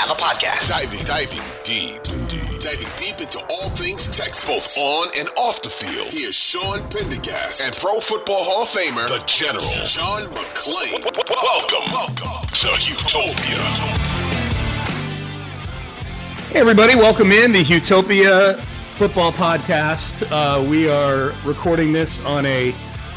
Houston, have a podcast. Diving, diving deep, deep, diving deep into all things Texas, both on and off the field. Here's Sean Pendergast and Pro Football Hall of Famer, the General John McClain. Welcome, welcome to Utopia. Hey, everybody, welcome in the Utopia Football Podcast. Uh, we are recording this on a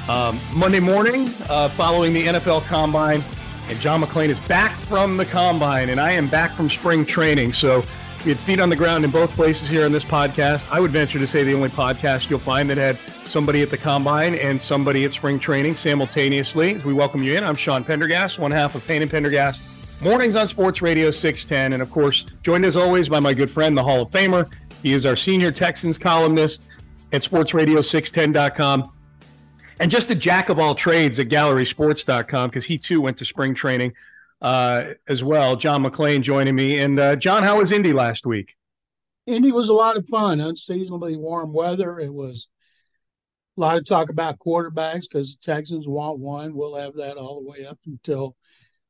um, Monday morning uh, following the NFL Combine. And John McClain is back from the Combine, and I am back from spring training. So we had feet on the ground in both places here on this podcast. I would venture to say the only podcast you'll find that had somebody at the Combine and somebody at spring training simultaneously. As we welcome you in, I'm Sean Pendergast, one half of Payne and Pendergast. Mornings on Sports Radio 610. And of course, joined as always by my good friend, the Hall of Famer. He is our senior Texans columnist at sportsradio610.com and just a jack of all trades at gallerysports.com because he too went to spring training uh, as well. John McClain joining me. And uh, John, how was Indy last week? Indy was a lot of fun, unseasonably warm weather. It was a lot of talk about quarterbacks because the Texans want one. We'll have that all the way up until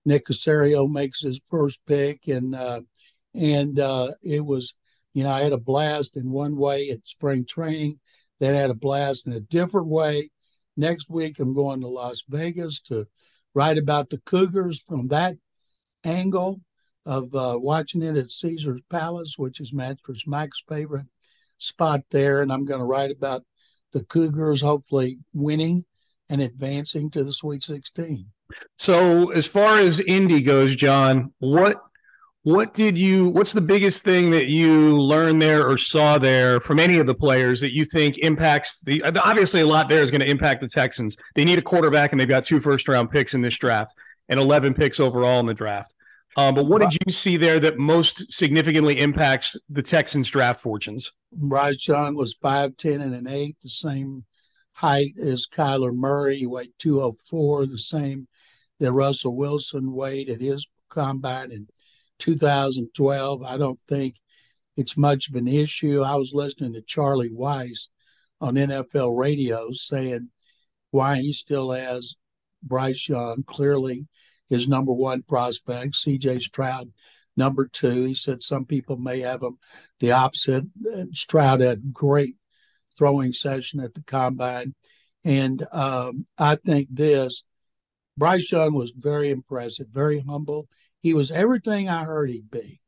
Nick Caserio makes his first pick. And, uh, and uh, it was, you know, I had a blast in one way at spring training, then had a blast in a different way Next week, I'm going to Las Vegas to write about the Cougars from that angle of uh, watching it at Caesar's Palace, which is Mattress Mack's favorite spot there. And I'm going to write about the Cougars hopefully winning and advancing to the Sweet 16. So, as far as Indy goes, John, what what did you what's the biggest thing that you learned there or saw there from any of the players that you think impacts the obviously a lot there is going to impact the Texans. They need a quarterback and they've got two first round picks in this draft and 11 picks overall in the draft. Um, but what did you see there that most significantly impacts the Texans draft fortunes? Bryce Young was 5'10 and an 8, the same height as Kyler Murray. He weighed 204, the same that Russell Wilson weighed at his combine. And 2012. I don't think it's much of an issue. I was listening to Charlie Weis on NFL radio saying why he still has Bryce Young, clearly his number one prospect, CJ Stroud, number two. He said some people may have him the opposite. Stroud had great throwing session at the combine. And um, I think this Bryce Young was very impressive, very humble. He was everything I heard he'd be.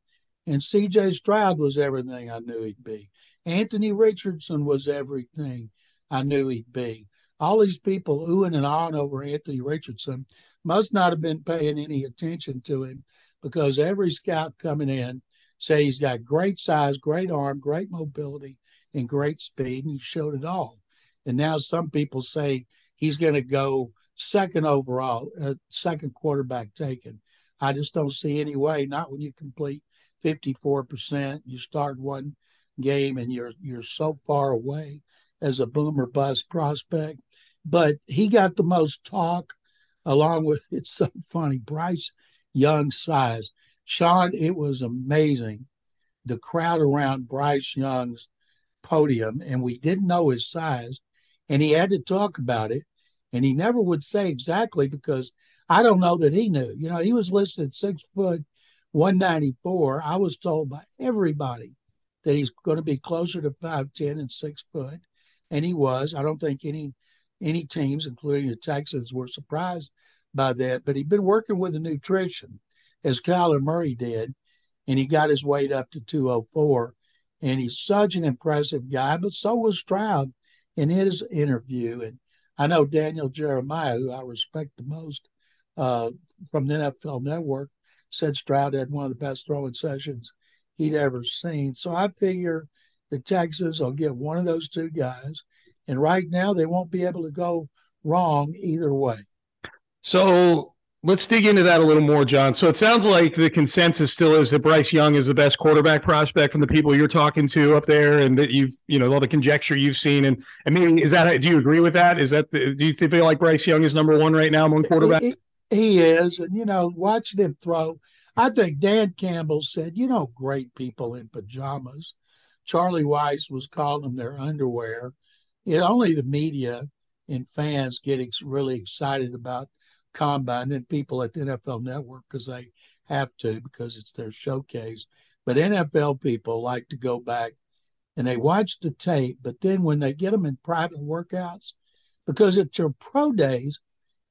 And CJ Stroud was everything I knew he'd be. Anthony Richardson was everything I knew he'd be. All these people oohing and ahhing over Anthony Richardson must not have been paying any attention to him because every scout coming in said he's got great size, great arm, great mobility, and great speed, and he showed it all. And now some people say he's going to go second overall, uh, second quarterback taken. I just don't see any way. Not when you complete 54%. You start one game and you're you're so far away as a boomer bust prospect. But he got the most talk, along with it's so funny. Bryce Young's size, Sean. It was amazing. The crowd around Bryce Young's podium, and we didn't know his size, and he had to talk about it, and he never would say exactly because I don't know that he knew. You know, he was listed six foot 194. I was told by everybody that he's going to be closer to 5'10 and six foot. And he was. I don't think any any teams, including the Texans, were surprised by that. But he'd been working with the nutrition, as Kyler Murray did, and he got his weight up to 204. And he's such an impressive guy, but so was Stroud in his interview. And I know Daniel Jeremiah, who I respect the most, uh, from the NFL Network said Stroud had one of the best throwing sessions he'd ever seen. So I figure the Texans will get one of those two guys, and right now they won't be able to go wrong either way. So let's dig into that a little more, John. So it sounds like the consensus still is that Bryce Young is the best quarterback prospect from the people you're talking to up there, and that you've, you know, all the conjecture you've seen. And I mean, is that do you agree with that? Is that the, do you feel like Bryce Young is number one right now among quarterbacks? He, is, and you know, watching him throw. I think Dan Campbell said, you know, great people in pajamas. Charlie Weis was calling them their underwear. It only the media and fans get ex- really excited about combine and people at the NFL Network because they have to because it's their showcase. But NFL people like to go back and they watch the tape, but then when they get them in private workouts, because it's their pro days,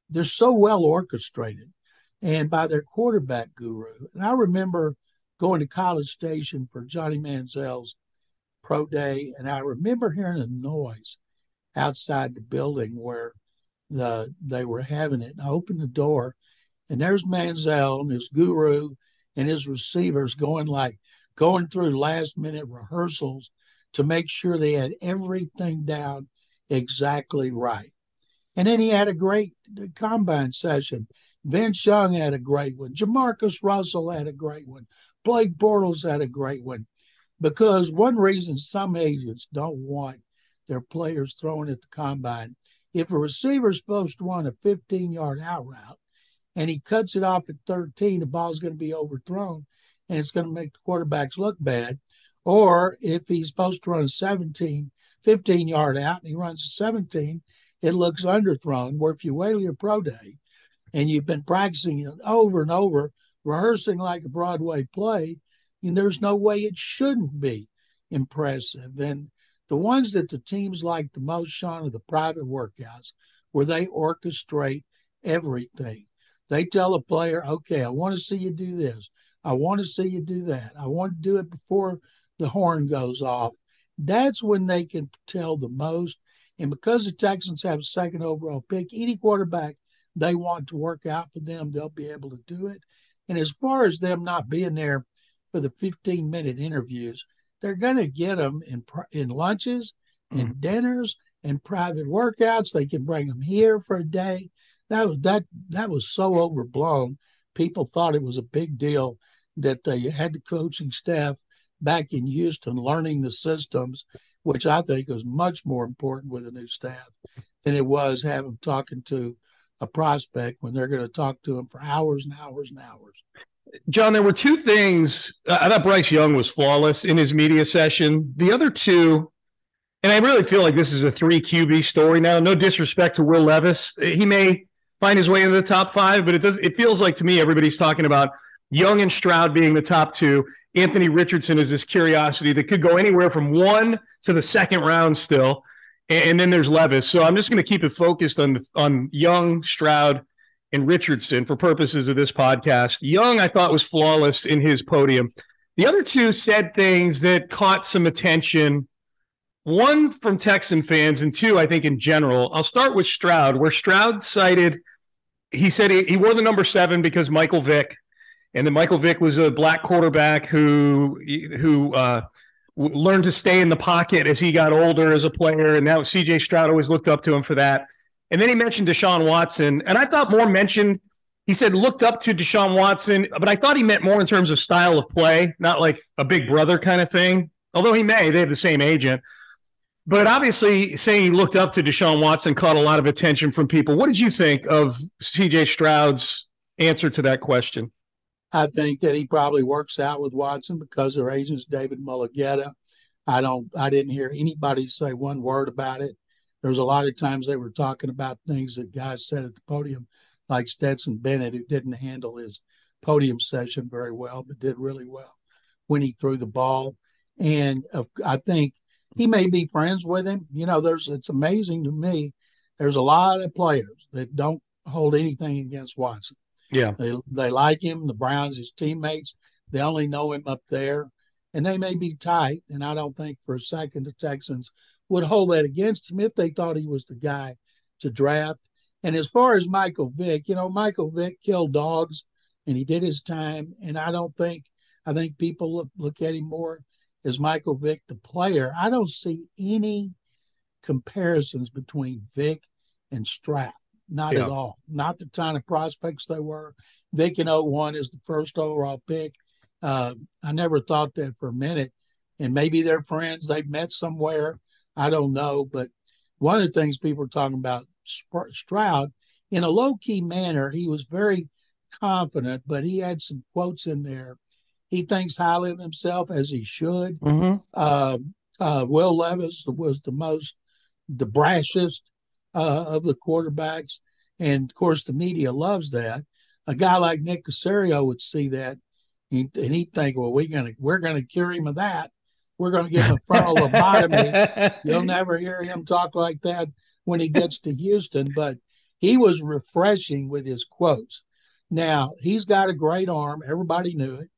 they're so well orchestrated and by their quarterback guru. And I remember going to College Station for Johnny Manziel's pro day, and I remember hearing a noise outside the building where the they were having it. And I opened the door, and there's Manziel and his guru and his receivers going like going through last minute rehearsals to make sure they had everything down exactly right. And then he had a great combine session. Vince Young had a great one. Jamarcus Russell had a great one. Blake Bortles had a great one. Because one reason some agents don't want their players throwing at the combine if a receiver is supposed to run a 15 yard out route and he cuts it off at 13, the ball's going to be overthrown and it's going to make the quarterbacks look bad. Or if he's supposed to run a 17, 15 yard out and he runs a 17, it looks underthrown. Where if you wait your pro day and you've been practicing it over and over, rehearsing like a Broadway play, and there's no way it shouldn't be impressive. And the ones that the teams like the most, Sean, are the private workouts where they orchestrate everything. They tell a player, okay, I want to see you do this. I want to see you do that. I want to do it before the horn goes off. That's when they can tell the most. And because the Texans have a second overall pick, any quarterback they want to work out for them, they'll be able to do it. And as far as them not being there for the 15 minute interviews, they're going to get them in in lunches, and mm. dinners, and private workouts. They can bring them here for a day. That was that that was so overblown. People thought it was a big deal that they had the coaching staff back in Houston learning the systems, which I think was much more important with a new staff than it was having talking to a prospect when they're going to talk to them for hours and hours and hours. John, there were two things. Uh, I thought Bryce Young was flawless in his media session. The other two, and I really feel like this is a three QB story now. No disrespect to Will Levis, he may find his way into the top five, but it does. It feels like to me everybody's talking about Young and Stroud being the top two. Anthony Richardson is this curiosity that could go anywhere from one to the second round still, and, then there's Levis. So I'm just going to keep it focused on on Young, Stroud, and Richardson for purposes of this podcast. Young, I thought, was flawless in his podium. The other two said things that caught some attention. One from Texan fans, and two, I think, in general. I'll start with Stroud, where Stroud cited, he said he, he wore the number seven because Michael Vick, and then Michael Vick was a black quarterback who who uh, learned to stay in the pocket as he got older as a player, and now C.J. Stroud always looked up to him for that. And then he mentioned Deshaun Watson. And I thought more mentioned, he said looked up to Deshaun Watson, but I thought he meant more in terms of style of play, not like a big brother kind of thing. Although he may, they have the same agent. But obviously, saying he looked up to Deshaun Watson caught a lot of attention from people. What did you think of CJ Stroud's answer to that question? I think that he probably works out with Watson because their agent's David Mulugheta. I don't I didn't hear anybody say one word about it. There was a lot of times they were talking about things that guys said at the podium, like Stetson Bennett, who didn't handle his podium session very well, but did really well when he threw the ball. And uh, I think he may be friends with him. You know, there's it's amazing to me. There's a lot of players that don't hold anything against Watson. Yeah, they they like him. The Browns, his teammates, they only know him up there, and they may be tight. And I don't think for a second the Texans would hold that against him if they thought he was the guy to draft. And as far as Michael Vick, you know, Michael Vick killed dogs and he did his time. And I don't think, I think people look, look at him more as Michael Vick, the player. I don't see any comparisons between Vick and Stroud. Not Yeah. at all. Not the kind of prospects they were. Vick in 01 is the first overall pick. Uh, I never thought that for a minute. And maybe they're friends they've met somewhere. I don't know. But one of the things people are talking about Stroud, in a low key manner, he was very confident, but he had some quotes in there. He thinks highly of himself as he should. Mm-hmm. Uh, uh, Will Levis was the most, the brashest uh, of the quarterbacks, and of course the media loves that. A guy like Nick Caserio would see that, and and he'd think, "Well, we're gonna we're gonna cure him of that. We're gonna give him a frontal lobotomy." You'll never hear him talk like that when he gets to Houston, but he was refreshing with his quotes. Now, he's got a great arm. Everybody knew it.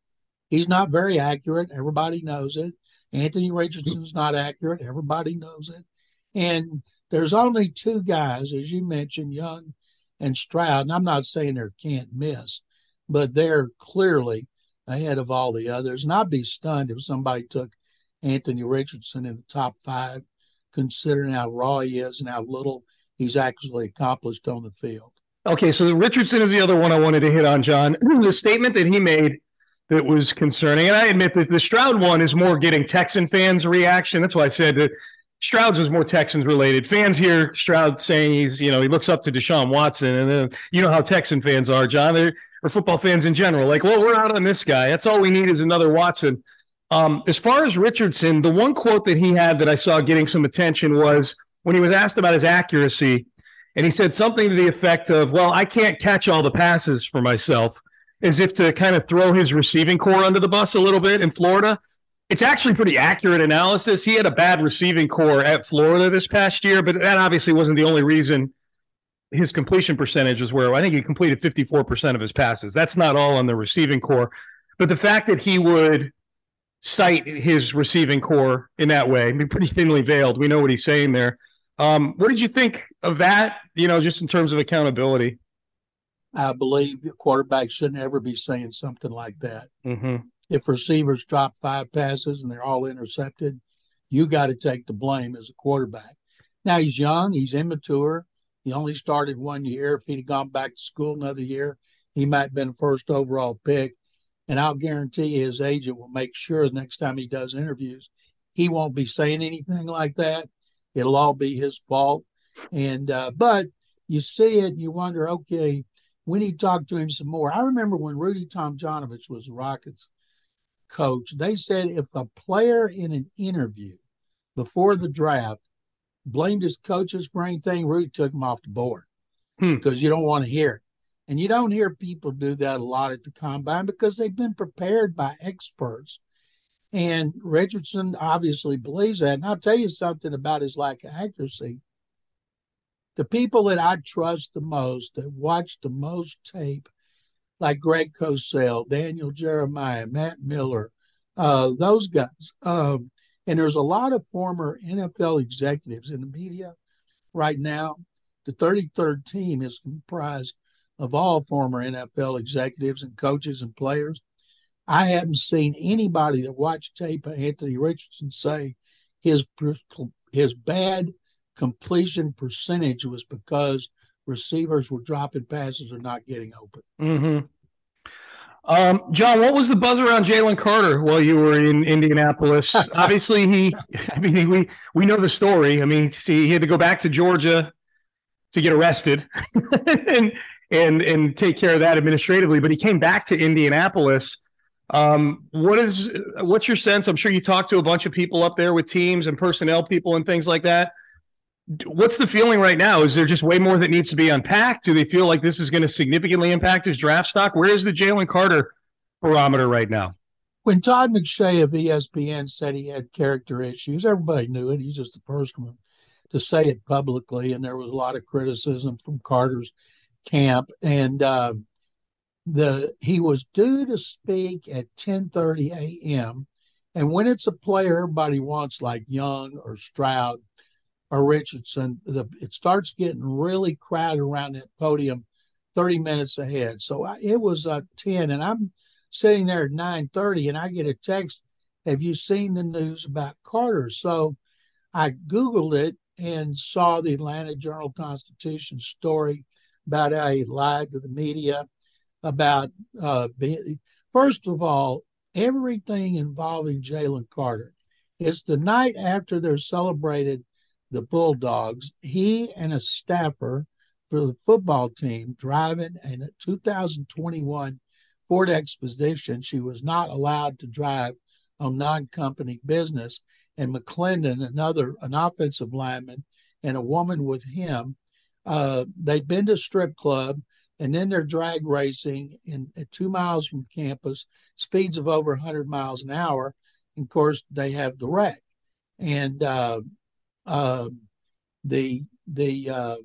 He's not very accurate. Everybody knows it. Anthony Richardson's not accurate. Everybody knows it. And there's only two guys, as you mentioned, Young and Stroud. And I'm not saying they can't miss, but they're clearly ahead of all the others. And I'd be stunned if somebody took Anthony Richardson in the top five, considering how raw he is and how little he's actually accomplished on the field. Okay, so Richardson is the other one I wanted to hit on, John. The statement that he made that was concerning, and I admit that the Stroud one is more getting Texan fans' reaction. That's why I said that Stroud's is more Texans related. Fans hear Stroud saying he's, you know, he looks up to Deshaun Watson, and then you know how Texan fans are, John, They're, or football fans in general. Like, well, we're out on this guy. That's all we need is another Watson. Um, as far as Richardson, the one quote that he had that I saw getting some attention was when he was asked about his accuracy, and he said something to the effect of, "Well, I can't catch all the passes for myself," as if to kind of throw his receiving corps under the bus a little bit in Florida. It's actually pretty accurate analysis. He had a bad receiving corps at Florida this past year, but that obviously wasn't the only reason his completion percentage was where I think he completed 54% of his passes. That's not all on the receiving corps. But the fact that he would cite his receiving corps in that way, I mean, pretty thinly veiled. We know what he's saying there. Um, what did you think of that? You know, just in terms of accountability. I believe the quarterback shouldn't ever be saying something like that. Mm-hmm. If receivers drop five passes and they're all intercepted, you got to take the blame as a quarterback. Now he's young, he's immature. He only started one year. If he'd have gone back to school another year, he might have been a first overall pick. And I'll guarantee his agent will make sure the next time he does interviews, he won't be saying anything like that. It'll all be his fault. And uh, but you see it and you wonder, okay, we need to talk to him some more. I remember when Rudy Tomjanovich was the Rockets coach, they said if a player in an interview before the draft blamed his coaches for anything, Rudy took him off the board Hmm. because you don't want to hear it. And you don't hear people do that a lot at the combine because they've been prepared by experts. And Richardson obviously believes that. And I'll tell you something about his lack of accuracy. The people that I trust the most, that watch the most tape, like Greg Cosell, Daniel Jeremiah, Matt Miller, uh, those guys. Um, and there's a lot of former NFL executives in the media right now. The 33rd team is comprised of all former NFL executives and coaches and players. I haven't seen anybody that watched tape of Anthony Richardson say his his bad completion percentage was because receivers were dropping passes or not getting open. Mm-hmm. Um, John, what was the buzz around Jalen Carter while you were in Indianapolis? Obviously, he, I mean, we we know the story. I mean, see, he had to go back to Georgia to get arrested and and and take care of that administratively, but he came back to Indianapolis. Um, what is what's your sense? I'm sure you talked to a bunch of people up there with teams and personnel people and things like that. What's the feeling right now? Is there just way more that needs to be unpacked? Do they feel like this is going to significantly impact his draft stock? Where is the Jalen Carter barometer right now? When Todd McShay of ESPN said he had character issues, everybody knew it. He's just the first one to say it publicly, and there was a lot of criticism from Carter's camp. And uh, the he was due to speak at 10:30 a.m. And when it's a player everybody wants, like Young or Stroud or Richardson, the, it starts getting really crowded around that podium 30 minutes ahead. So I, it was uh, 10, and I'm sitting there at 9:30, and I get a text. Have you seen the news about Carter? So I Googled it and saw the Atlanta Journal Constitution story about how he lied to the media about uh, being. First of all, everything involving Jalen Carter. It's the night after they're celebrated the Bulldogs. He and a staffer for the football team driving in a 2021 Ford Expedition. She was not allowed to drive on non-company business. And McClendon, another an offensive lineman, and a woman with him, uh, they'd been to strip club, and then they're drag racing in at two miles from campus, speeds of over 100 miles an hour. And of course, they have the wreck, and uh, uh, the the uh,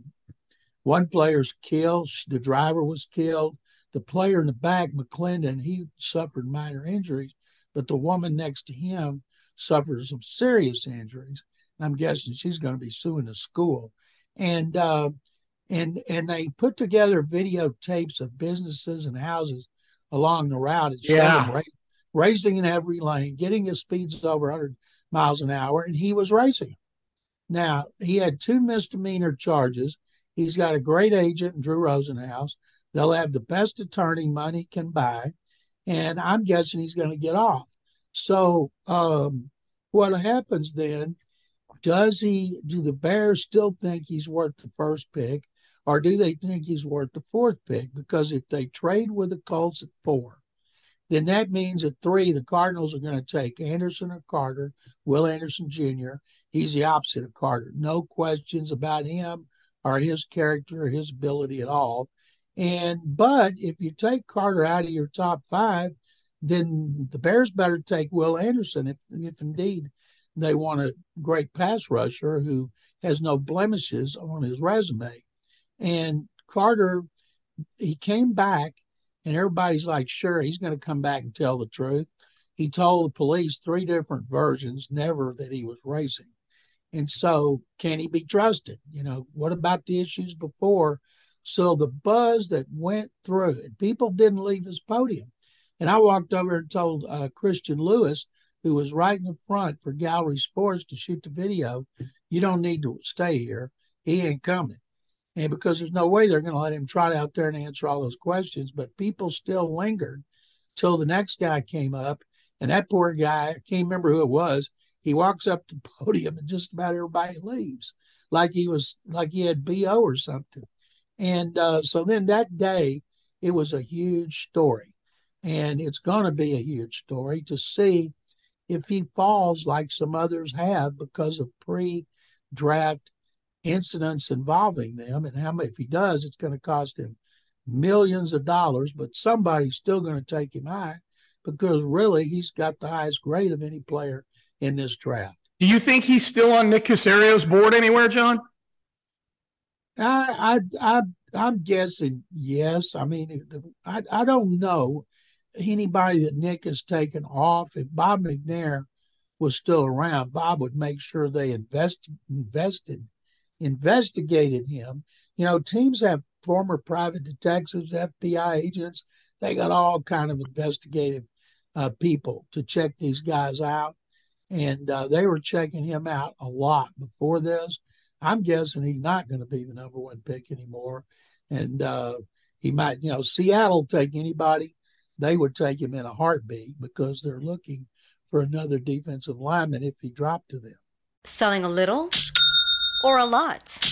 one player's killed. The driver was killed. The player in the back, McClendon, he suffered minor injuries, but the woman next to him suffered some serious injuries. I'm guessing she's going to be suing the school. And uh, and and they put together videotapes of businesses and houses along the route. It's yeah. Ra- racing in every lane, getting his speeds over 100 miles an hour, and he was racing. Now he had two misdemeanor charges. He's got a great agent, Drew Rosenhaus. They'll have the best attorney money can buy, and I'm guessing he's going to get off. So um, what happens then? Does he? Do the Bears still think he's worth the first pick, or do they think he's worth the fourth pick? Because if they trade with the Colts at four, then that means at three the Cardinals are going to take Anderson or Carter, Will Anderson Jr. He's the opposite of Carter. No questions about him or his character or his ability at all. And but if you take Carter out of your top five, then the Bears better take Will Anderson if, if indeed they want a great pass rusher who has no blemishes on his resume. And Carter, he came back, and everybody's like, sure, he's going to come back and tell the truth. He told the police three different versions, never that he was racing. And so, can he be trusted? You know, what about the issues before? So, the buzz that went through it, people didn't leave his podium. And I walked over and told uh, Christian Lewis, who was right in the front for Gallery Sports to shoot the video, you don't need to stay here. He ain't coming. And because there's no way they're going to let him trot out there and answer all those questions. But people still lingered till the next guy came up. And that poor guy, I can't remember who it was, he walks up to the podium and just about everybody leaves like he was like he had bo or something and uh, so then that day it was a huge story and it's going to be a huge story to see if he falls like some others have because of pre-draft incidents involving them and how if he does it's going to cost him millions of dollars but somebody's still going to take him high because really he's got the highest grade of any player in this draft. Do you think he's still on nick caserio's board anywhere john? I i, I i'm guessing yes. I mean i i don't know anybody that Nick has taken off, if Bob McNair was still around, Bob would make sure they invest, invested, investigated him. You know, teams have former private detectives, FBI agents. They got all kind of investigative uh, people to check these guys out, and uh, they were checking him out a lot before this. I'm guessing he's not going to be the number one pick anymore, and uh, he might, you know, Seattle take anybody they would take him in a heartbeat because they're looking for another defensive lineman if he dropped to them. Selling a little or a lot?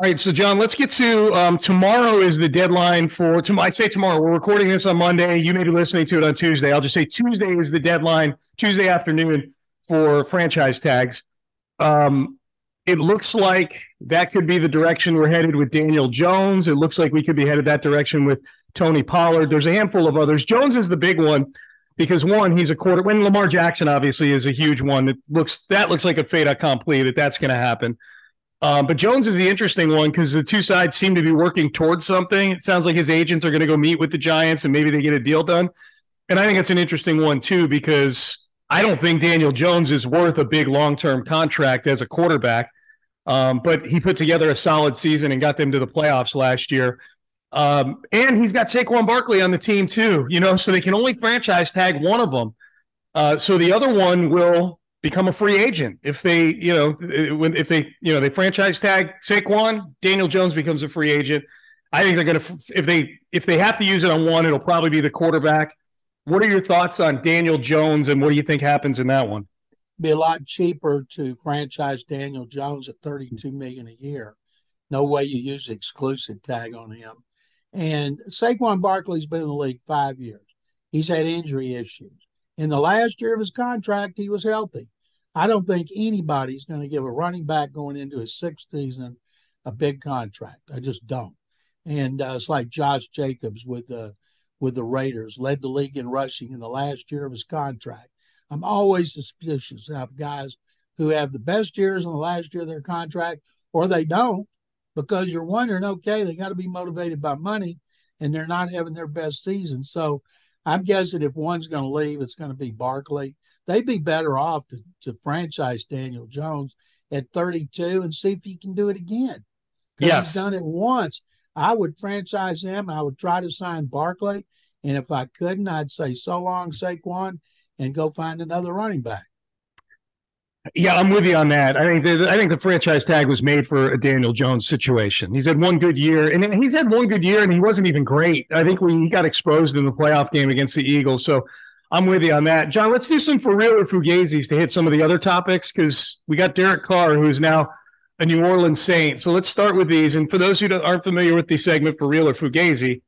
All right, so John, let's get to um, tomorrow is the deadline for. To, I say tomorrow. We're recording this on Monday. You may be listening to it on Tuesday. I'll just say Tuesday is the deadline. Tuesday afternoon for franchise tags. Um, it looks like that could be the direction we're headed with Daniel Jones. It looks like we could be headed that direction with Tony Pollard. There's a handful of others. Jones is the big one because one, he's a quarter. When Lamar Jackson obviously is a huge one. It looks that looks like a fait accompli that that's going to happen. Um, but Jones is the interesting one because the two sides seem to be working towards something. It sounds like his agents are going to go meet with the Giants and maybe they get a deal done. And I think it's an interesting one too because I don't think Daniel Jones is worth a big long term contract as a quarterback. Um, but he put together a solid season and got them to the playoffs last year. Um, and he's got Saquon Barkley on the team too, you know, so they can only franchise tag one of them. Uh, so the other one will become a free agent if they, you know, if they, you know, they franchise tag Saquon, Daniel Jones becomes a free agent. I think they're going to if they if they have to use it on one, it'll probably be the quarterback. What are your thoughts on Daniel Jones and what do you think happens in that one? Be a lot cheaper to franchise Daniel Jones at 32 million a year. No way you use the exclusive tag on him. And Saquon Barkley's been in the league five years. He's had injury issues. In the last year of his contract, he was healthy. I don't think anybody's going to give a running back going into his sixth season a big contract. I just don't. and uh, it's like Josh Jacobs with the with the Raiders, led the league in rushing in the last year of his contract. I'm always suspicious of guys who have the best years in the last year of their contract, or they don't, because you're wondering, okay, they got to be motivated by money, and they're not having their best season. So I'm guessing if one's going to leave, it's going to be Barkley. They'd be better off to, to franchise Daniel Jones at 32 and see if he can do it again. Yes. He's done it once. I would franchise him. I would try to sign Barkley. And if I couldn't, I'd say so long, Saquon, and go find another running back. Yeah, I'm with you on that. I think the, I think the franchise tag was made for a Daniel Jones situation. He's had one good year, and he's had one good year, and he wasn't even great. I think we he got exposed in the playoff game against the Eagles. So I'm with you on that, John. Let's do some for real or fugazis to hit some of the other topics because we got Derek Carr, who's now a New Orleans Saint. So let's start with these. And for those who aren't familiar with the segment for real or fugazi,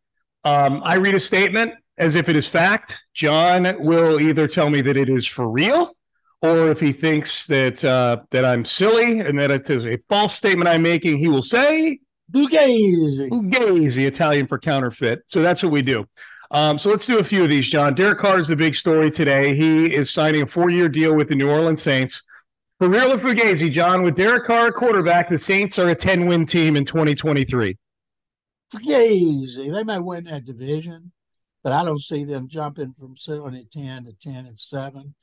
um, I read a statement as if it is fact. John will either tell me that it is for real, or if he thinks that uh, that I'm silly and that it is a false statement I'm making, he will say fugazi. Fugazi, Italian for counterfeit. So that's what we do. Um, so let's do a few of these, John. Derek Carr is the big story today. He is signing a four-year deal with the New Orleans Saints. For real or fugazi, John, with Derek Carr quarterback, the Saints are a 10 win team in 2023. Fugazi. They may win that division, but I don't see them jumping from 7 and 10 to 10 and 7.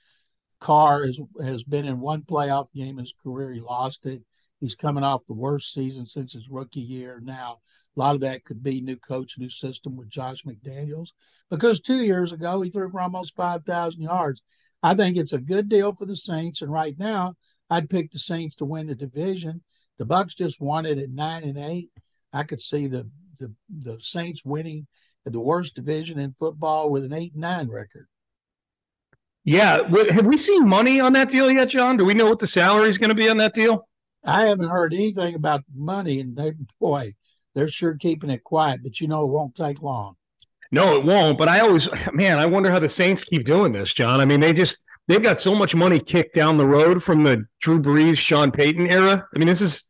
Carr is, has been in one playoff game in his career. He lost it. He's coming off the worst season since his rookie year. Now, a lot of that could be new coach, new system with Josh McDaniels, because two years ago he threw for almost 5,000 yards. I think it's a good deal for the Saints, and right now I'd pick the Saints to win the division. The Bucs just won it at nine and eight. I could see the the, the Saints winning the worst division in football with an eight nine record. Yeah, have we seen money on that deal yet, John? Do we know what the salary is going to be on that deal? I haven't heard anything about money, and they boy, they're sure keeping it quiet. But you know, it won't take long. No, it won't. But I always, man, I wonder how the Saints keep doing this, John. I mean, they just they've got so much money kicked down the road from the Drew Brees, Sean Payton era. I mean, this is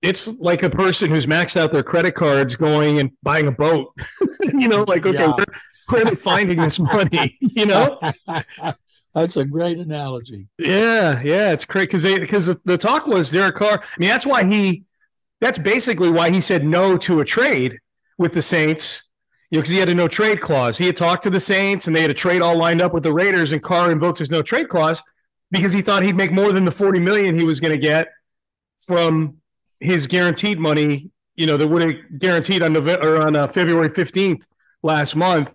it's like a person who's maxed out their credit cards going and buying a boat. you know, like okay, yeah. where, where, they finding this money? You know. That's a great analogy. Yeah, yeah, it's great because because the, the talk was Derek Carr. I mean, that's why he. That's basically why he said no to a trade with the Saints you know, because he had a no trade clause. He had talked to the Saints and they had a trade all lined up with the Raiders, and Carr invoked his no trade clause because he thought he'd make more than the 40 million he was going to get from his guaranteed money, you know, that would have guaranteed on November or on uh, February 15th last month.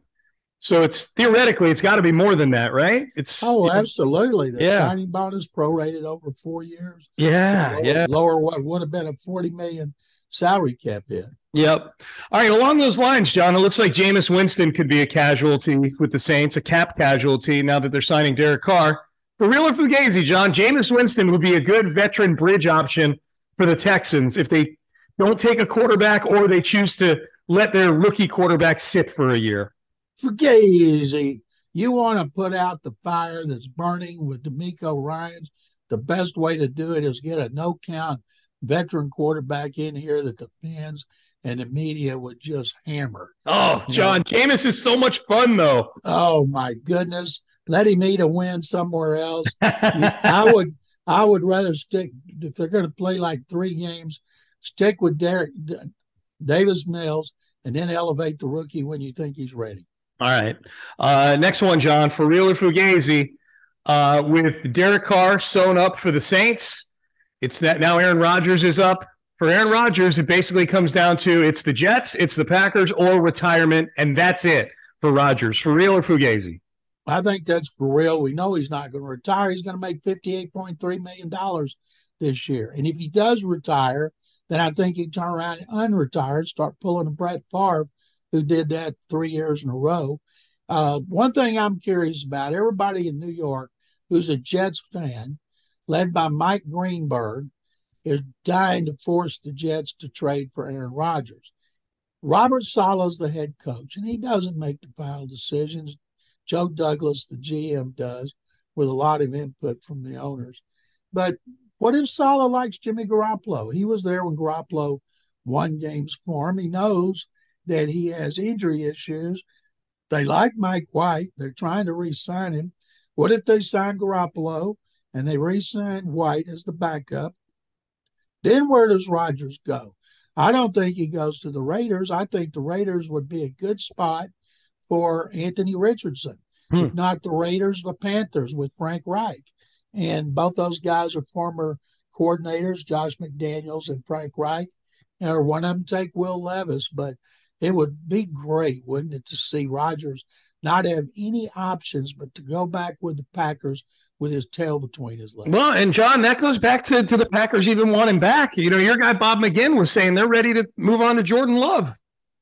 So it's theoretically it's got to be more than that, right? It's oh, absolutely. The yeah. signing bonus prorated over four years. Yeah, lower, yeah. Lower what would have been a 40 million salary cap hit. Yep. All right. Along those lines, John, it looks like Jameis Winston could be a casualty with the Saints, a cap casualty now that they're signing Derek Carr. For real or Fugazi, John, Jameis Winston would be a good veteran bridge option for the Texans if they don't take a quarterback or they choose to let their rookie quarterback sit for a year. Fugazi, you want to put out the fire that's burning with DeMeco Ryans. The best way to do it is get a no count veteran quarterback in here that the fans – and the media would just hammer. Oh, John, know? Jameis is so much fun, though. Oh my goodness, let him eat a win somewhere else. I would, I would rather stick if they're going to play like three games, stick with Derek Davis Mills, and then elevate the rookie when you think he's ready. All right, uh, next one, John, for real or Fugazi, uh, with Derek Carr sewn up for the Saints. It's that now Aaron Rodgers is up for Aaron Rodgers, it basically comes down to it's the Jets, it's the Packers, or retirement, and that's it for Rodgers. For real or Fugazi? I think that's for real. We know he's not going to retire. He's going to make $58.3 million this year. And if he does retire, then I think he'd turn around and unretire and start pulling a Brett Favre, who did that three years in a row. Uh, one thing I'm curious about everybody in New York who's a Jets fan, led by Mike Greenberg, is dying to force the Jets to trade for Aaron Rodgers. Robert Saleh's the head coach, and he doesn't make the final decisions. Joe Douglas, the GM, does with a lot of input from the owners. But what if Saleh likes Jimmy Garoppolo? He was there when Garoppolo won games for him. He knows that he has injury issues. They like Mike White. They're trying to re-sign him. What if they sign Garoppolo and they re-sign White as the backup? Then where does Rodgers go? I don't think he goes to the Raiders. I think the Raiders would be a good spot for Anthony Richardson. Hmm. If not the Raiders, the Panthers with Frank Reich. And both those guys are former coordinators, Josh McDaniels and Frank Reich. Or one of them take Will Levis, but it would be great, wouldn't it, to see Rodgers not have any options but to go back with the Packers with his tail between his legs. Well, and John, that goes back to, to the Packers even wanting back. You know, your guy Bob McGinn was saying they're ready to move on to Jordan Love.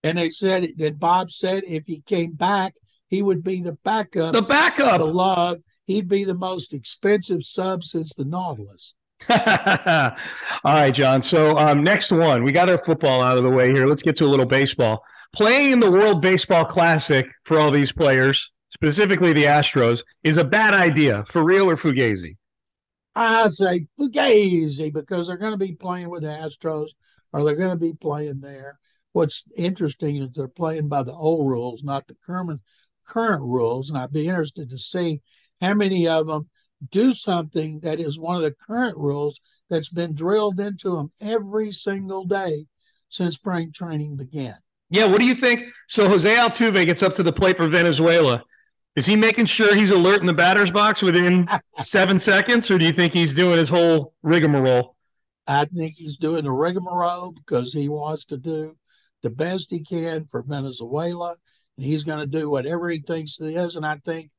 And they said that Bob said if he came back, he would be the backup. The backup. The Love. He'd be the most expensive sub since the Nautilus. All right, John. So um, next one, we got our football out of the way here. Let's get to a little baseball. Playing in the World Baseball Classic for all these players, specifically the Astros, is a bad idea for real or Fugazi? I say Fugazi because they're going to be playing with the Astros or they're going to be playing there. What's interesting is they're playing by the old rules, not the current current rules, and I'd be interested to see how many of them do something that is one of the current rules that's been drilled into them every single day since spring training began. Yeah, what do you think? So Jose Altuve gets up to the plate for Venezuela. Is he making sure he's alert in the batter's box within seven seconds, or do you think he's doing his whole rigmarole? I think he's doing the rigmarole because he wants to do the best he can for Venezuela, and he's going to do whatever he thinks he is. And I think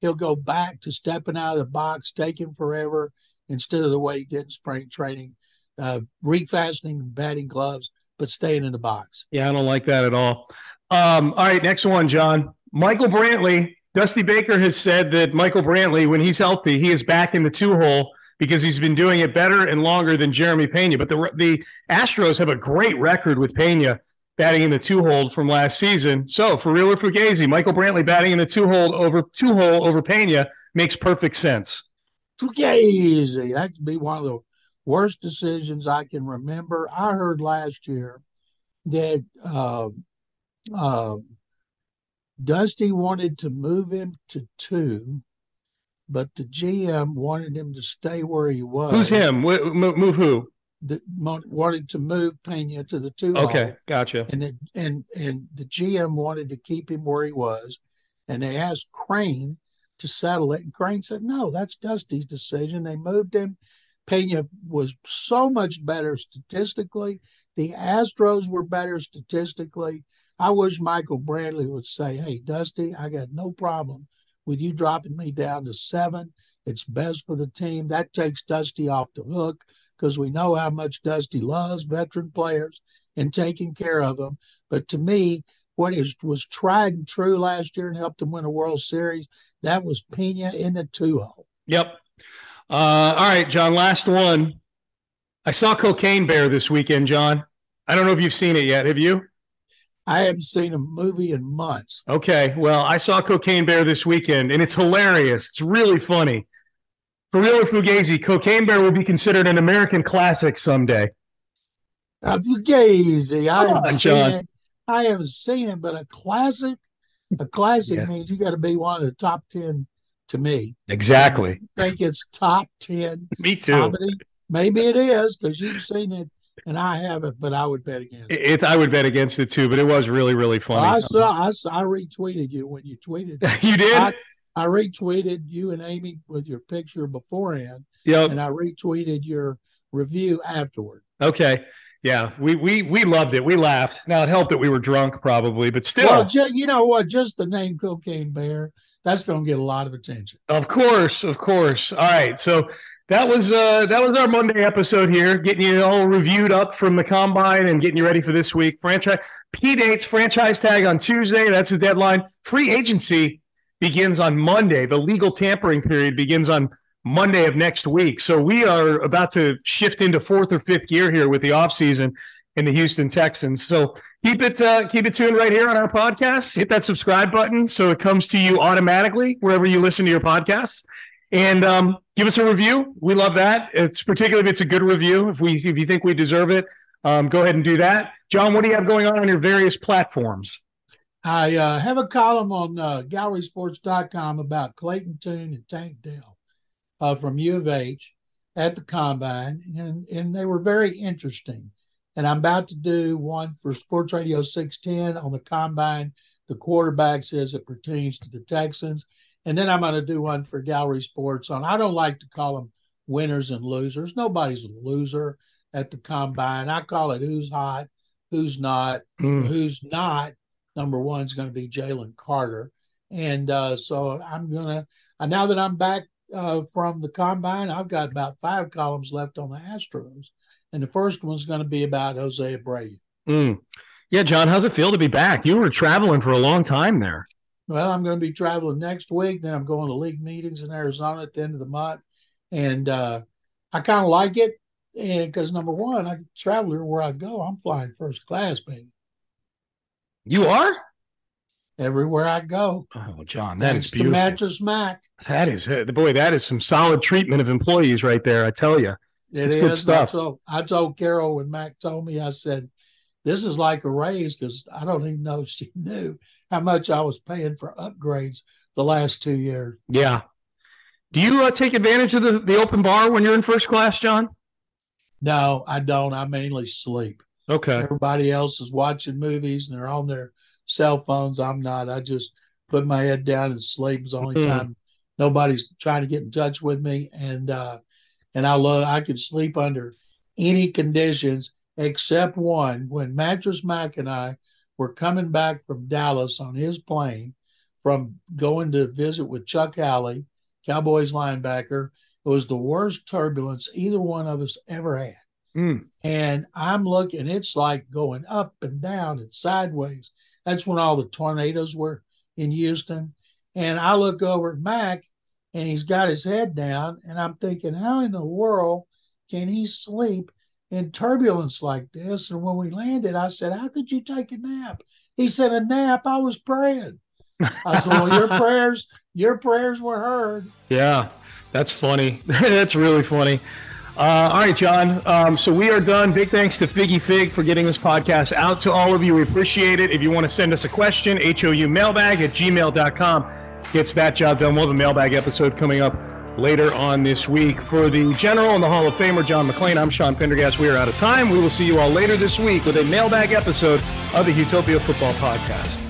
he'll go back to stepping out of the box, taking forever instead of the way he did in spring training, uh, refastening batting gloves, but staying in the box. Yeah, I don't like that at all. Um, all right, next one, John. Michael Brantley. Dusty Baker has said that Michael Brantley, when he's healthy, he is back in the two hole because he's been doing it better and longer than Jeremy Pena. But the the Astros have a great record with Pena batting in the two hold from last season. So for real or Fugazi, Michael Brantley batting in the two hold over two hole over Pena makes perfect sense. Fugazi, that could be one of the worst decisions I can remember. I heard last year that uh, uh, Dusty wanted to move him to two, but the GM wanted him to stay where he was. Who's him? Move who? That wanted to move Pena to the two. Okay, gotcha. And it, and and the GM wanted to keep him where he was, and they asked Crane to settle it, and Crane said, "No, that's Dusty's decision." They moved him. Pena was so much better statistically. The Astros were better statistically. I wish Michael Brantley would say, "Hey, Dusty, I got no problem with you dropping me down to seven. It's best for the team. That takes Dusty off the hook because we know how much Dusty loves veteran players and taking care of them. But to me, what is was tried and true last year and helped them win a World Series, that was Pena in the two hole. Yep. Uh, all right, John. Last one. I saw Cocaine Bear this weekend, John. I don't know if you've seen it yet. Have you? I haven't seen a movie in months. Okay. Well, I saw Cocaine Bear this weekend, and it's hilarious. It's really funny. For real or Fugazi, Cocaine Bear will be considered an American classic someday. Uh, Fugazi, I haven't on, seen it. I haven't seen it, but a classic, a classic yeah. means you got to be one of the top ten to me. Exactly. I think it's top ten. me too. Comedy. Maybe it is because you've seen it and I haven't, but I would bet against it. it. I would bet against it too, but it was really, really funny. Well, I saw, I, saw, I retweeted you when you tweeted. you did. I, I retweeted you and Amy with your picture beforehand. Yep. And I retweeted your review afterward. Okay. Yeah, we we we loved it. We laughed. Now it helped that we were drunk, probably, but still. Well, ju- you know what? Just the name Cocaine Bear, that's going to get a lot of attention. Of course, of course. All right, so that was uh that was our Monday episode here, getting you all reviewed up from the combine and getting you ready for this week. Franchise P dates franchise tag on Tuesday. That's the deadline. Free agency begins on Monday. The legal tampering period begins on Monday of next week. So we are about to shift into fourth or fifth gear here with the offseason in the Houston Texans. So keep it uh, keep it tuned right here on our podcast. Hit that subscribe button so it comes to you automatically wherever you listen to your podcasts. And um, give us a review. We love that. It's particularly if it's a good review. If we if you think we deserve it, um, go ahead and do that. John, what do you have going on on your various platforms? I uh, have a column on uh, gallerysports.com about Clayton Tune and Tank Dell uh, from U of H at the combine, and, and they were very interesting. And I'm about to do one for Sports Radio 610 on the combine, the quarterbacks as it pertains to the Texans. And then I'm going to do one for Gallery Sports on, I don't like to call them winners and losers. Nobody's a loser at the combine. I call it who's hot, who's not, mm. who's not. Number one is going to be Jalen Carter. And uh, so I'm going to, uh, now that I'm back uh, from the combine, I've got about five columns left on the Astros. And the first one's going to be about Jose Abreu. Mm. Yeah, John, how's it feel to be back? You were traveling for a long time there. Well, I'm going to be traveling next week. Then I'm going to league meetings in Arizona at the end of the month. And uh, I kind of like it and because number one, I travel where I go, I'm flying first class, baby. You are everywhere I go. Oh, John, that Thanks is beautiful. Mattress Mack. That is it. Boy, that is some solid treatment of employees right there. I tell you, it it's is. good stuff. I told, I told Carol when Mack told me, I said, "This is like a raise," because I don't even know she knew how much I was paying for upgrades the last two years. Yeah. Do you uh, take advantage of the, the open bar when you're in first class, John? No, I don't. I mainly sleep. Okay. Everybody else is watching movies and they're on their cell phones. I'm not. I just put my head down and sleep. It's the only mm-hmm. time nobody's trying to get in touch with me. And uh and I love I could sleep under any conditions except one. When Mattress Mack and I were coming back from Dallas on his plane from going to visit with Chuck Howley, Cowboys linebacker, it was the worst turbulence either one of us ever had. Mm. And I'm looking, it's like going up and down and sideways. That's when all the tornadoes were in Houston. And I look over at Mack and he's got his head down. And I'm thinking, how in the world can he sleep in turbulence like this? And when we landed, I said, How could you take a nap? He said, A nap? I was praying. I said, Well, your prayers, your prayers were heard. Yeah. That's funny. That's really funny. Uh, all right, John. Um, so we are done. Big thanks to Figgy Fig for getting this podcast out to all of you. We appreciate it. If you want to send us a question, HOU mailbag at gmail.com gets that job done. We'll have a mailbag episode coming up later on this week. For the General and the Hall of Famer, John McClain, I'm Sean Pendergast. We are out of time. We will see you all later this week with a mailbag episode of the Utopia Football Podcast.